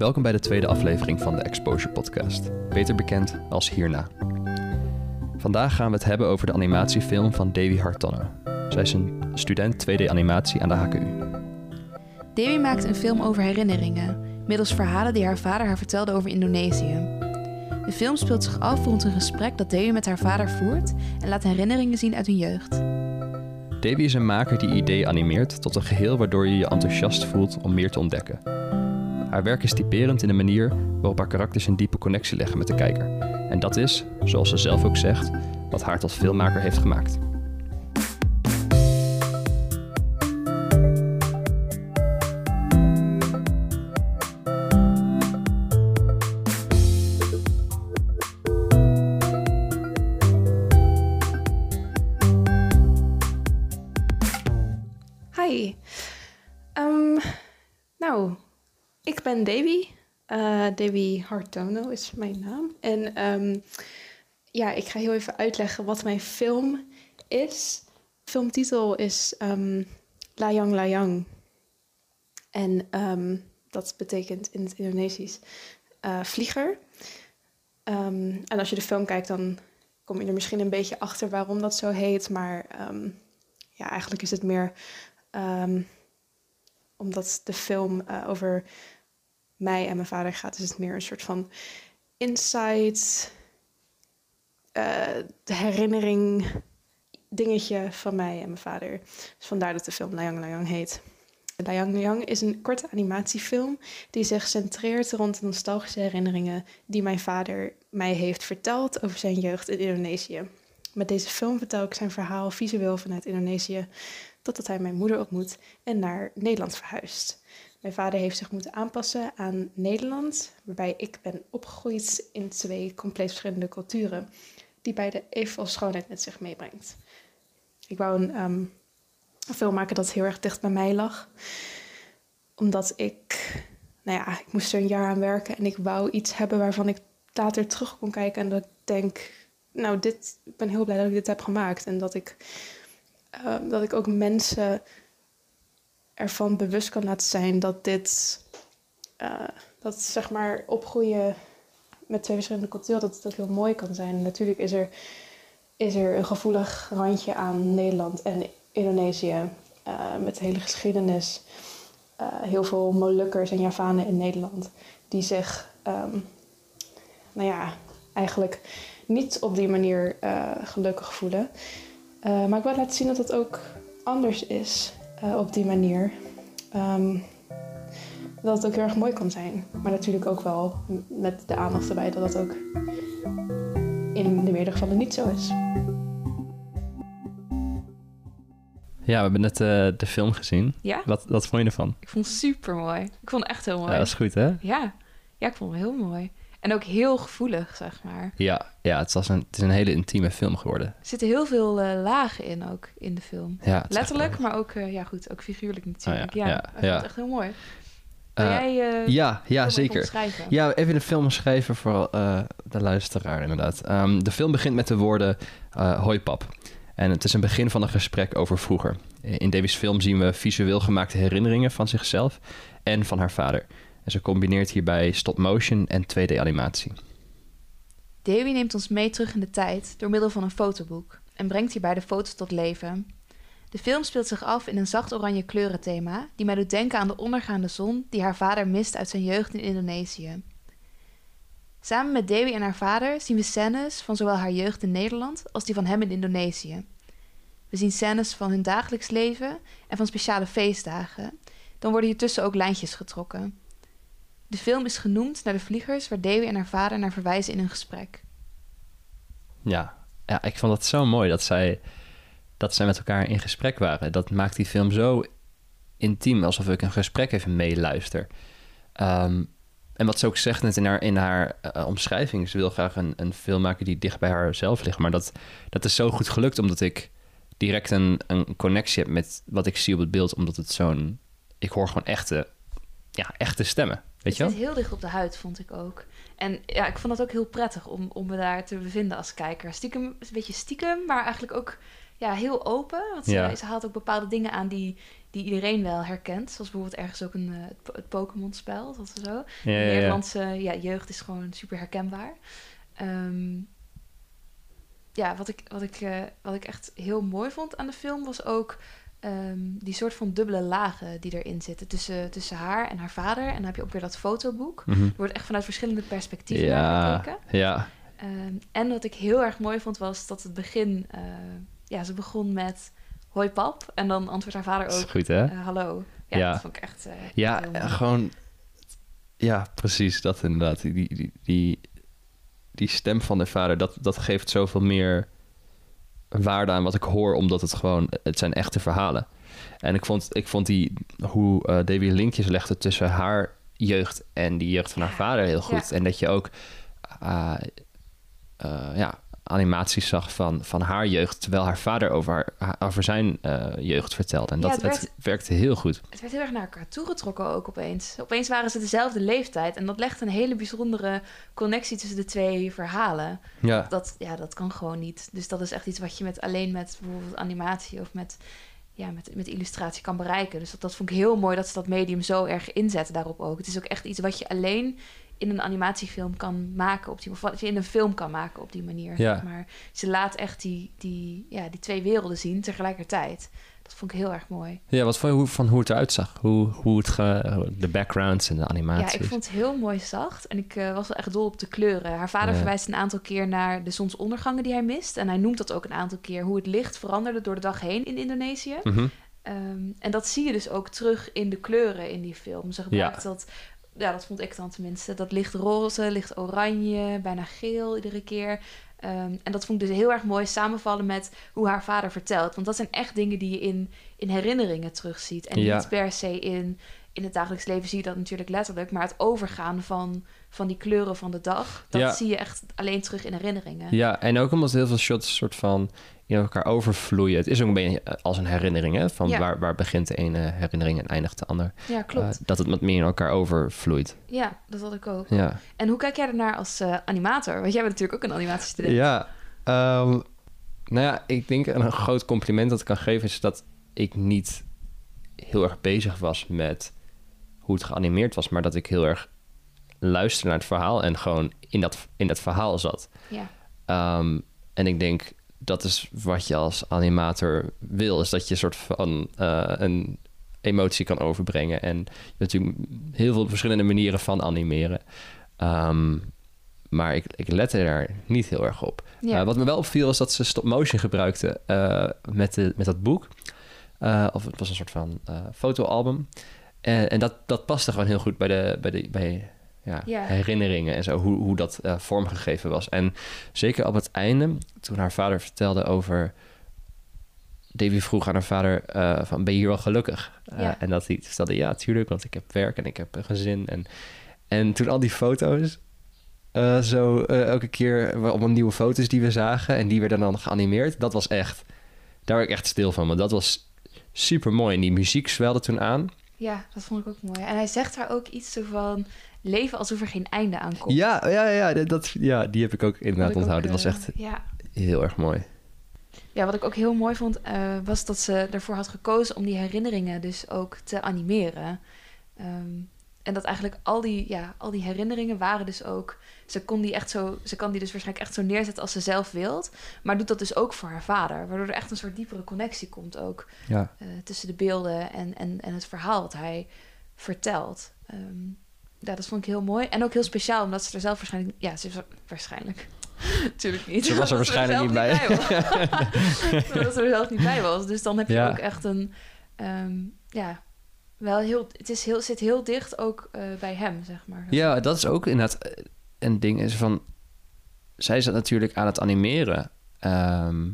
Welkom bij de tweede aflevering van de Exposure Podcast, beter bekend als Hierna. Vandaag gaan we het hebben over de animatiefilm van Davy Hartono. Zij is een student 2D animatie aan de HKU. Davy maakt een film over herinneringen, middels verhalen die haar vader haar vertelde over Indonesië. De film speelt zich af rond een gesprek dat Davy met haar vader voert en laat herinneringen zien uit hun jeugd. Davy is een maker die ideeën animeert tot een geheel waardoor je je enthousiast voelt om meer te ontdekken. Haar werk is typerend in de manier waarop haar karakters een diepe connectie leggen met de kijker. En dat is, zoals ze zelf ook zegt, wat haar tot filmmaker heeft gemaakt. Ben Davy. Eh Davy Hartono is mijn naam. En ehm, ja, ik ga heel even uitleggen wat mijn film is. Filmtitel is ehm Layang Layang. En ehm, dat betekent in het Indonesisch eh, vlieger. En als je de film kijkt, dan kom je er misschien een beetje achter waarom dat zo heet. Maar ja, eigenlijk is het meer omdat de film eh, over mij en mijn vader gaat, is het meer een soort van insight, de herinnering, dingetje van mij en mijn vader. Dus vandaar dat de film Layang Layang heet. Layang Layang is een korte animatiefilm die zich centreert rond de nostalgische herinneringen die mijn vader mij heeft verteld over zijn jeugd in Indonesië. Met deze film vertel ik zijn verhaal visueel vanuit Indonesië totdat hij mijn moeder ontmoet en naar Nederland verhuist. Mijn vader heeft zich moeten aanpassen aan Nederland, waarbij ik ben opgegroeid in twee compleet verschillende culturen, die beide evenveel schoonheid met zich meebrengt. Ik wou een, ehm, een film maken dat heel erg dicht bij mij lag, omdat ik, nou ja, ik moest er een jaar aan werken en ik wou iets hebben waarvan ik later terug kon kijken en dat ik denk, nou, dit, ik ben heel blij dat ik dit heb gemaakt en dat ik uh, dat ik ook mensen ervan bewust kan laten zijn dat dit, uh, dat zeg maar opgroeien met twee verschillende culturen, dat ook heel mooi kan zijn. Natuurlijk is er, is er een gevoelig randje aan Nederland en Indonesië uh, met de hele geschiedenis. heel veel Molukkers en Javanen in Nederland die zich, um, nou ja, eigenlijk niet op die manier gelukkig voelen. Maar ik wil laten zien dat het ook anders is uh, op die manier. Um, dat het ook heel erg mooi kan zijn. Maar natuurlijk ook wel met de aandacht erbij dat dat ook in de meerdere gevallen niet zo is. Ja, we hebben net uh, de film gezien. Ja? Wat, wat vond je ervan? Ik vond het super mooi. Ik vond het echt heel mooi. Ja, dat is goed, hè? Ja, ja ik vond het heel mooi. En ook heel gevoelig, zeg maar. Ja, ja het, was een, het is een hele intieme film geworden. Er zitten heel veel uh, lagen in ook, in de film. Ja, Letterlijk, maar ook, uh, ja goed, ook figuurlijk natuurlijk. Oh, ja, ja, echt heel mooi. Uh, jij ja, ja, zeker. Ja, even de film schrijven voor de luisteraar inderdaad. Um, de film begint met de woorden hoi pap. En het is een begin van een gesprek over vroeger. In Davies film zien we visueel gemaakte herinneringen van zichzelf en van haar vader. En ze combineert hierbij stop-motion en 2D-animatie. Davy neemt ons mee terug in de tijd door middel van een fotoboek en brengt hierbij de foto's tot leven. De film speelt zich af in een zacht oranje kleurenthema die mij doet denken aan de ondergaande zon die haar vader mist uit zijn jeugd in Indonesië. Samen met Davy en haar vader zien we scènes van zowel haar jeugd in Nederland als die van hem in Indonesië. We zien scènes van hun dagelijks leven en van speciale feestdagen. Dan worden hiertussen ook lijntjes getrokken. De film is genoemd naar de vliegers waar Davy en haar vader naar verwijzen in een gesprek. Ja, ja ik vond het zo mooi dat zij, dat zij met elkaar in gesprek waren. Dat maakt die film zo intiem, alsof ik een gesprek even meeluister. Um, en wat ze ook zegt net in haar, in haar uh, omschrijving, ze wil graag een, een film maken die dicht bij haarzelf ligt. Maar dat, dat is zo goed gelukt, omdat ik direct een, een connectie heb met wat ik zie op het beeld. Omdat het zo'n... Ik hoor gewoon echte, ja, echte stemmen. Weet je het zit heel dicht op de huid, vond ik ook. En ja, ik vond het ook heel prettig om, om me daar te bevinden als kijker. Stiekem, een beetje stiekem, maar eigenlijk ook ja, heel open. Want ze, Ja. ze haalt ook bepaalde dingen aan die, die iedereen wel herkent. Zoals bijvoorbeeld ergens ook een, eh, het, Po- het Pokémon-spel. Dat is zo. Ja, ja. Nederlandse ja, jeugd is gewoon super herkenbaar. Ehm, ja, wat ik, wat, ik, eh, wat ik echt heel mooi vond aan de film was ook ehm, die soort van dubbele lagen die erin zitten tussen, tussen haar en haar vader. En dan heb je ook weer dat fotoboek. Mhm. Er wordt echt vanuit verschillende perspectieven naar Ja, gekeken. ja. Ehm, en wat ik heel erg mooi vond was dat het begin, eh, ja, ze begon met hoi pap. En dan antwoordt haar vader Dat is ook goed, hè? eh, hallo. Ja, Ja. dat vond ik echt eh, Ja, gewoon... Ja, precies, dat inderdaad. Die, die, die, die stem van de vader, dat, dat geeft zoveel meer waarde aan wat ik hoor, omdat het gewoon... Het zijn echte verhalen. En ik vond, ik vond die, hoe eh Davy linkjes legde tussen haar jeugd en die jeugd van haar vader heel goed. Ja. En dat je ook eh, eh, ja, animaties zag van, van haar jeugd, terwijl haar vader over, haar- over zijn eh, jeugd vertelde. En Ja, dat, het werkte heel goed. Het werd heel erg naar elkaar toegetrokken ook opeens. Opeens waren ze dezelfde leeftijd. En dat legt een hele bijzondere connectie tussen de twee verhalen. Ja, Dat, ja, dat kan gewoon niet. Dus dat is echt iets wat je met, alleen met bijvoorbeeld animatie of met, ja, met, met illustratie kan bereiken. Dus dat, dat vond ik heel mooi dat ze dat medium zo erg inzetten daarop ook. Het is ook echt iets wat je alleen in een animatiefilm kan maken op die of wat je in een film kan maken op die manier. Ja. Zeg maar ze laat echt die, die, ja, die twee werelden zien tegelijkertijd. Dat vond ik heel erg mooi. Ja, wat vond je van hoe het eruit zag? Hoe, hoe het ge, de backgrounds en de animaties. Ja, ik vond het heel mooi zacht. En ik eh, was wel echt dol op de kleuren. Haar vader Ja. verwijst een aantal keer naar de zonsondergangen die hij mist. En hij noemt dat ook een aantal keer hoe het licht veranderde door de dag heen in Indonesië. Ehm, en dat zie je dus ook terug in de kleuren in die film. Ze gebruikt dat, ja, dat vond ik dan tenminste. Dat licht roze, licht oranje, bijna geel iedere keer. Ehm, en dat vond ik dus heel erg mooi samenvallen met hoe haar vader vertelt. Want dat zijn echt dingen die je in, in herinneringen terugziet. En Ja. niet per se in, in het dagelijks leven zie je dat natuurlijk letterlijk. Maar het overgaan van, van die kleuren van de dag, dat Ja. zie je echt alleen terug in herinneringen. Ja, en ook omdat heel veel shots soort van in elkaar overvloeien. Het is ook een beetje als een herinnering, hè? Van Ja. waar, waar begint de ene herinnering en eindigt de ander. Ja, klopt. Eh, dat het wat meer in elkaar overvloeit. ja, dat had ik ook. Ja, En hoe kijk jij ernaar als eh, animator? Want jij bent natuurlijk ook een animatiestudent. ja ehm, nou ja, ik denk een groot compliment dat ik kan geven... is dat ik niet heel erg bezig was met hoe het geanimeerd was... maar dat ik heel erg luisterde naar het verhaal... en gewoon in dat, in dat verhaal zat. Ja. Ehm, en ik denk dat is wat je als animator wil, is dat je een soort van eh, een emotie kan overbrengen. En natuurlijk heel veel verschillende manieren van animeren. Ehm, maar ik, ik lette daar niet heel erg op. Ja. Eh, wat me wel opviel is dat ze stop motion gebruikten eh, met, de, met dat boek. Of het was een soort van fotoalbum. En, en dat, dat paste gewoon heel goed bij de, bij de bij, ja, Ja. herinneringen en zo, hoe, hoe dat eh, vormgegeven was. En zeker op het einde, toen haar vader vertelde over... Davy vroeg aan haar vader eh, van, ben je hier wel gelukkig? Ja. En dat hij vertelde, ja, tuurlijk, want ik heb werk en ik heb een gezin. En, en toen al die foto's, zo elke keer allemaal nieuwe foto's die we zagen... en die werden dan geanimeerd, dat was echt... Daar werd ik echt stil van, want dat was super mooi. En die muziek zwelde toen aan. Ja, dat vond ik ook mooi. En hij zegt daar ook iets van leven alsof er geen einde aan komt. Ja, ja, ja, dat- ja, die heb ik ook inderdaad ook, onthouden. Dat was eh, echt Ja. heel erg mooi. ja, wat ik ook heel mooi vond, eh, was dat ze ervoor had gekozen om die herinneringen dus ook te animeren. Ehm, en dat eigenlijk al die, ja, al die herinneringen waren dus ook. Ze kon die echt zo. Ze kan die dus waarschijnlijk echt zo neerzetten als ze zelf wilt. Maar doet dat dus ook voor haar vader. Waardoor er echt een soort diepere connectie komt ook. Ja. eh, tussen de beelden en, en, en het verhaal wat hij vertelt. Ehm, ja, dat vond ik heel mooi. En ook heel speciaal, omdat ze er zelf waarschijnlijk... Ja, ze er waarschijnlijk... Natuurlijk niet. Ze was er waarschijnlijk zelf niet was. Ze er zelf niet bij was. Dus dan heb je Ja. ook echt een... ehm, ja, wel heel... Het is heel, zit heel dicht ook eh, bij hem, zeg maar. ja, dat is ook inderdaad eh, een ding. Is van, zij zat natuurlijk aan het animeren. Ehm,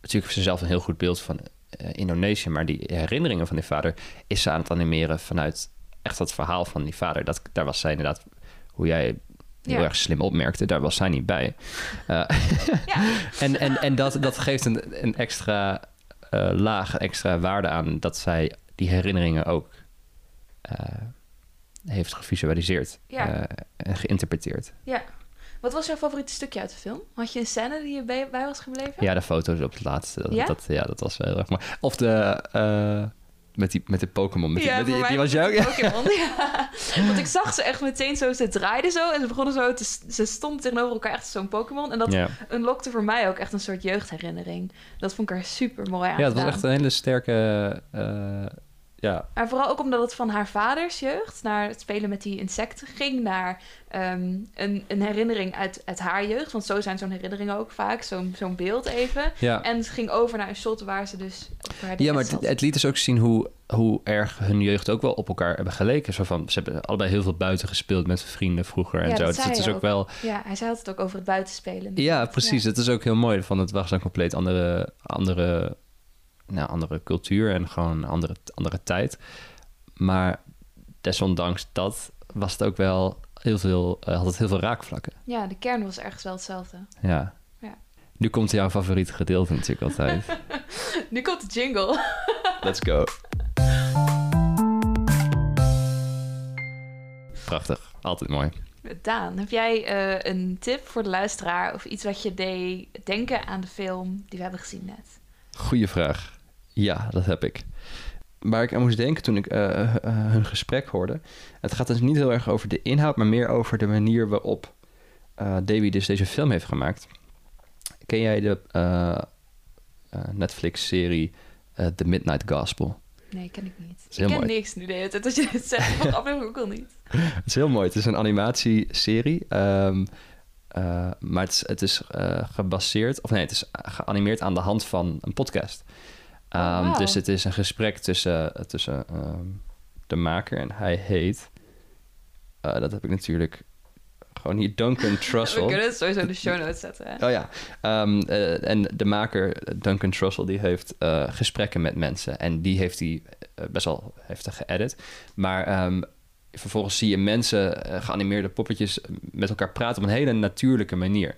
natuurlijk heeft ze zelf een heel goed beeld van eh, Indonesië. Maar die herinneringen van die vader is ze aan het animeren vanuit echt dat verhaal van die vader. Dat, daar was zij inderdaad, hoe jij heel Ja. erg slim opmerkte, daar was zij niet bij. En, en, en dat, dat geeft een, een extra laag, extra waarde aan dat zij die herinneringen ook eh, heeft gevisualiseerd Ja. eh, en geïnterpreteerd. ja. Wat was jouw favoriete stukje uit de film? Had je een scène die je bij, bij was gebleven? Ja, de foto's op het laatste. Dat, Ja? dat, ja, dat was wel heel erg mooi. Of de... eh, met die, met de Pokémon. Met Ja, met die, die was jou? Ja. Pokémon, ja. Want ik zag ze echt meteen zo, ze draaiden zo en ze begonnen zo, te, ze stonden tegenover elkaar echt zo'n Pokémon. En dat Ja. unlockte voor mij ook echt een soort jeugdherinnering. Dat vond ik er super mooi aan ja, het was echt een hele sterke... ja, Maar vooral ook omdat het van haar vaders jeugd naar het spelen met die insecten ging, naar ehm, een, een herinnering uit, uit haar jeugd. Want zo zijn zo'n herinneringen ook vaak, zo'n zo'n beeld even. ja. En het ging over naar een shot waar ze dus Ja, maar het, liet dus ook zien hoe, hoe erg hun jeugd ook wel op elkaar hebben geleken. Zo van, ze hebben allebei heel veel buiten gespeeld met vrienden vroeger en Ja, zo. dat Dus zei het is ook. wel... Ja, hij zei het ook over het buitenspelen. Ja, precies. Het is ook heel mooi. Van het was een compleet andere, andere, nou, andere cultuur en gewoon een andere, andere tijd. Maar desondanks dat was het ook wel heel veel, eh, had het heel veel raakvlakken. Ja, de kern was ergens wel hetzelfde. Ja. Ja. Nu komt jouw favoriete gedeelte natuurlijk altijd. Nu komt de jingle. Let's go. Prachtig. Altijd mooi. Daan, heb jij eh, een tip voor de luisteraar of iets wat je deed denken aan de film die we hebben gezien net? Goeie vraag. Ja, dat heb ik. Waar ik aan moest denken toen ik eh, eh, hun gesprek hoorde. Het gaat dus niet heel erg over de inhoud, maar meer over de manier waarop eh Davy dus deze film heeft gemaakt. Ken jij de eh, eh, Netflix-serie eh, The Midnight Gospel? Nee, ken ik niet. Ik ken mooi. niks nu de hele tijd als je dit zegt. Van aflevering ook al niet. Het is heel mooi. Het is een animatieserie. ehm, eh, maar het is, het is eh, gebaseerd, of nee, het is geanimeerd aan de hand van een podcast. Oh, Ehm. Dus het is een gesprek tussen, tussen ehm, de maker en hij heet. eh, dat heb ik natuurlijk gewoon hier Duncan We Trussell. kunnen het sowieso in de show notes zetten. Hè? Oh ja, Ehm, eh, en de maker Duncan Trussell die heeft eh, gesprekken met mensen en die heeft hij eh, best wel heftig geëdit. Maar vervolgens zie je mensen, eh, geanimeerde poppetjes, met elkaar praten op een hele natuurlijke manier.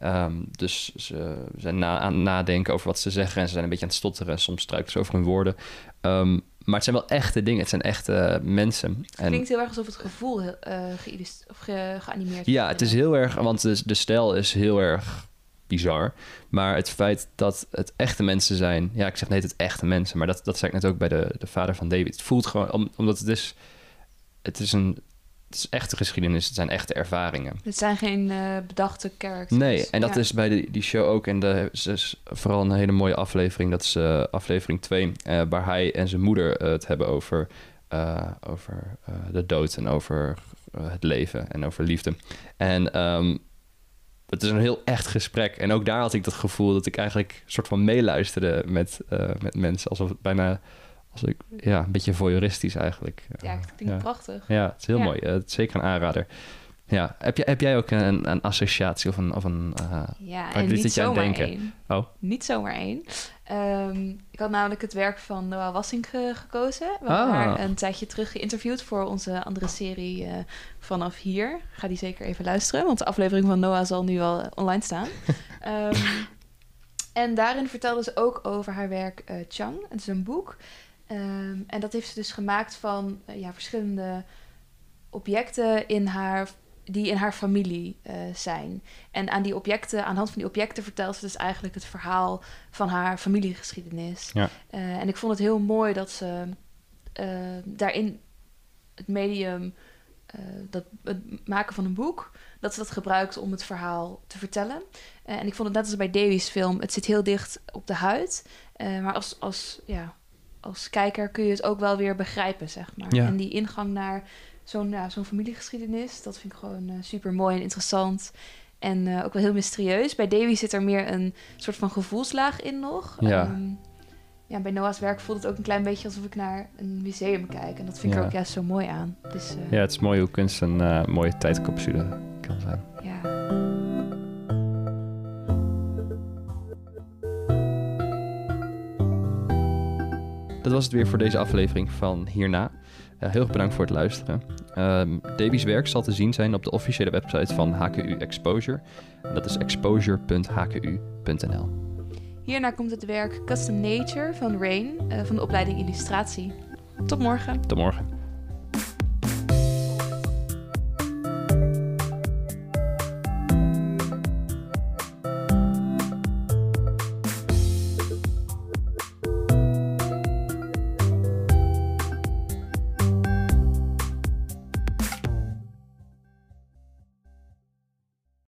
Ehm, dus ze zijn na, aan het nadenken over wat ze zeggen en ze zijn een beetje aan het stotteren. Soms struikelen ze over hun woorden. Ehm, maar het zijn wel echte dingen, het zijn echte mensen. Het En- klinkt heel erg alsof het gevoel geïllust- of ge- geanimeerd ja, het is heel erg, want de, de stijl is heel erg bizar. Maar het feit dat het echte mensen zijn, ja, ik zeg net het echte mensen, maar dat, dat zei ik net ook bij de, de vader van David. Het voelt gewoon, om- omdat het is, het is een, het is echte geschiedenis, het zijn echte ervaringen. Het zijn geen eh, bedachte characters. Nee, en dat Ja. is bij de, die show ook. En de, is vooral een hele mooie aflevering. Dat is eh, aflevering 2, eh, waar hij en zijn moeder het hebben over, over de dood en over het leven en over liefde. En ehm, het is een heel echt gesprek. En ook daar had ik dat gevoel dat ik eigenlijk een soort van meeluisterde met, met mensen. Alsof het bijna, als ik, ja, een beetje voyeuristisch eigenlijk. Ja, het klinkt ja. prachtig. Ja, het is heel mooi. Eh, het is zeker een aanrader. Ja, heb, jij heb jij ook een, een associatie of een... Of een eh, Ja, en niet het je aan zomaar denken? één. Oh. Niet zomaar één. Ehm, ik had namelijk het werk van Noah Wassink ge- gekozen. We Ah. hebben haar een tijdje terug geïnterviewd voor onze andere serie eh, Vanaf Hier. Ga die zeker even luisteren, want de aflevering van Noah zal nu al online staan. Ehm, en daarin vertelde ze ook over haar werk Chang. Het is een boek. Ehm, en dat heeft ze dus gemaakt van eh, ja, verschillende objecten in haar, die in haar familie eh, zijn. En aan die objecten, aan de hand van die objecten vertelt ze dus eigenlijk het verhaal van haar familiegeschiedenis. Ja. Eh, en ik vond het heel mooi dat ze daarin het medium, dat, het maken van een boek, dat ze dat gebruikt om het verhaal te vertellen. En ik vond het net als bij Davies film, het zit heel dicht op de huid. Maar als, als, ja, als kijker kun je het ook wel weer begrijpen, zeg maar. Ja. En die ingang naar zo'n ja, zo'n familiegeschiedenis, dat vind ik gewoon super mooi en interessant. En eh, ook wel heel mysterieus. Bij Davy zit er meer een soort van gevoelslaag in nog. Ja. Ehm, ja, bij Noah's werk voelt het ook een klein beetje alsof ik naar een museum kijk. En dat vind ik er ook juist zo mooi aan. Dus eh, ja, het is mooi hoe kunst een eh, mooie tijdcapsule kan zijn. ja. Dat was het weer voor deze aflevering van Hierna. Eh, heel erg bedankt voor het luisteren. Ehm Davies werk zal te zien zijn op de officiële website van HKU Exposure. Dat is exposure.hku.nl. Hierna komt het werk Custom Nature van Rain eh, van de opleiding Illustratie. Tot morgen. Tot morgen.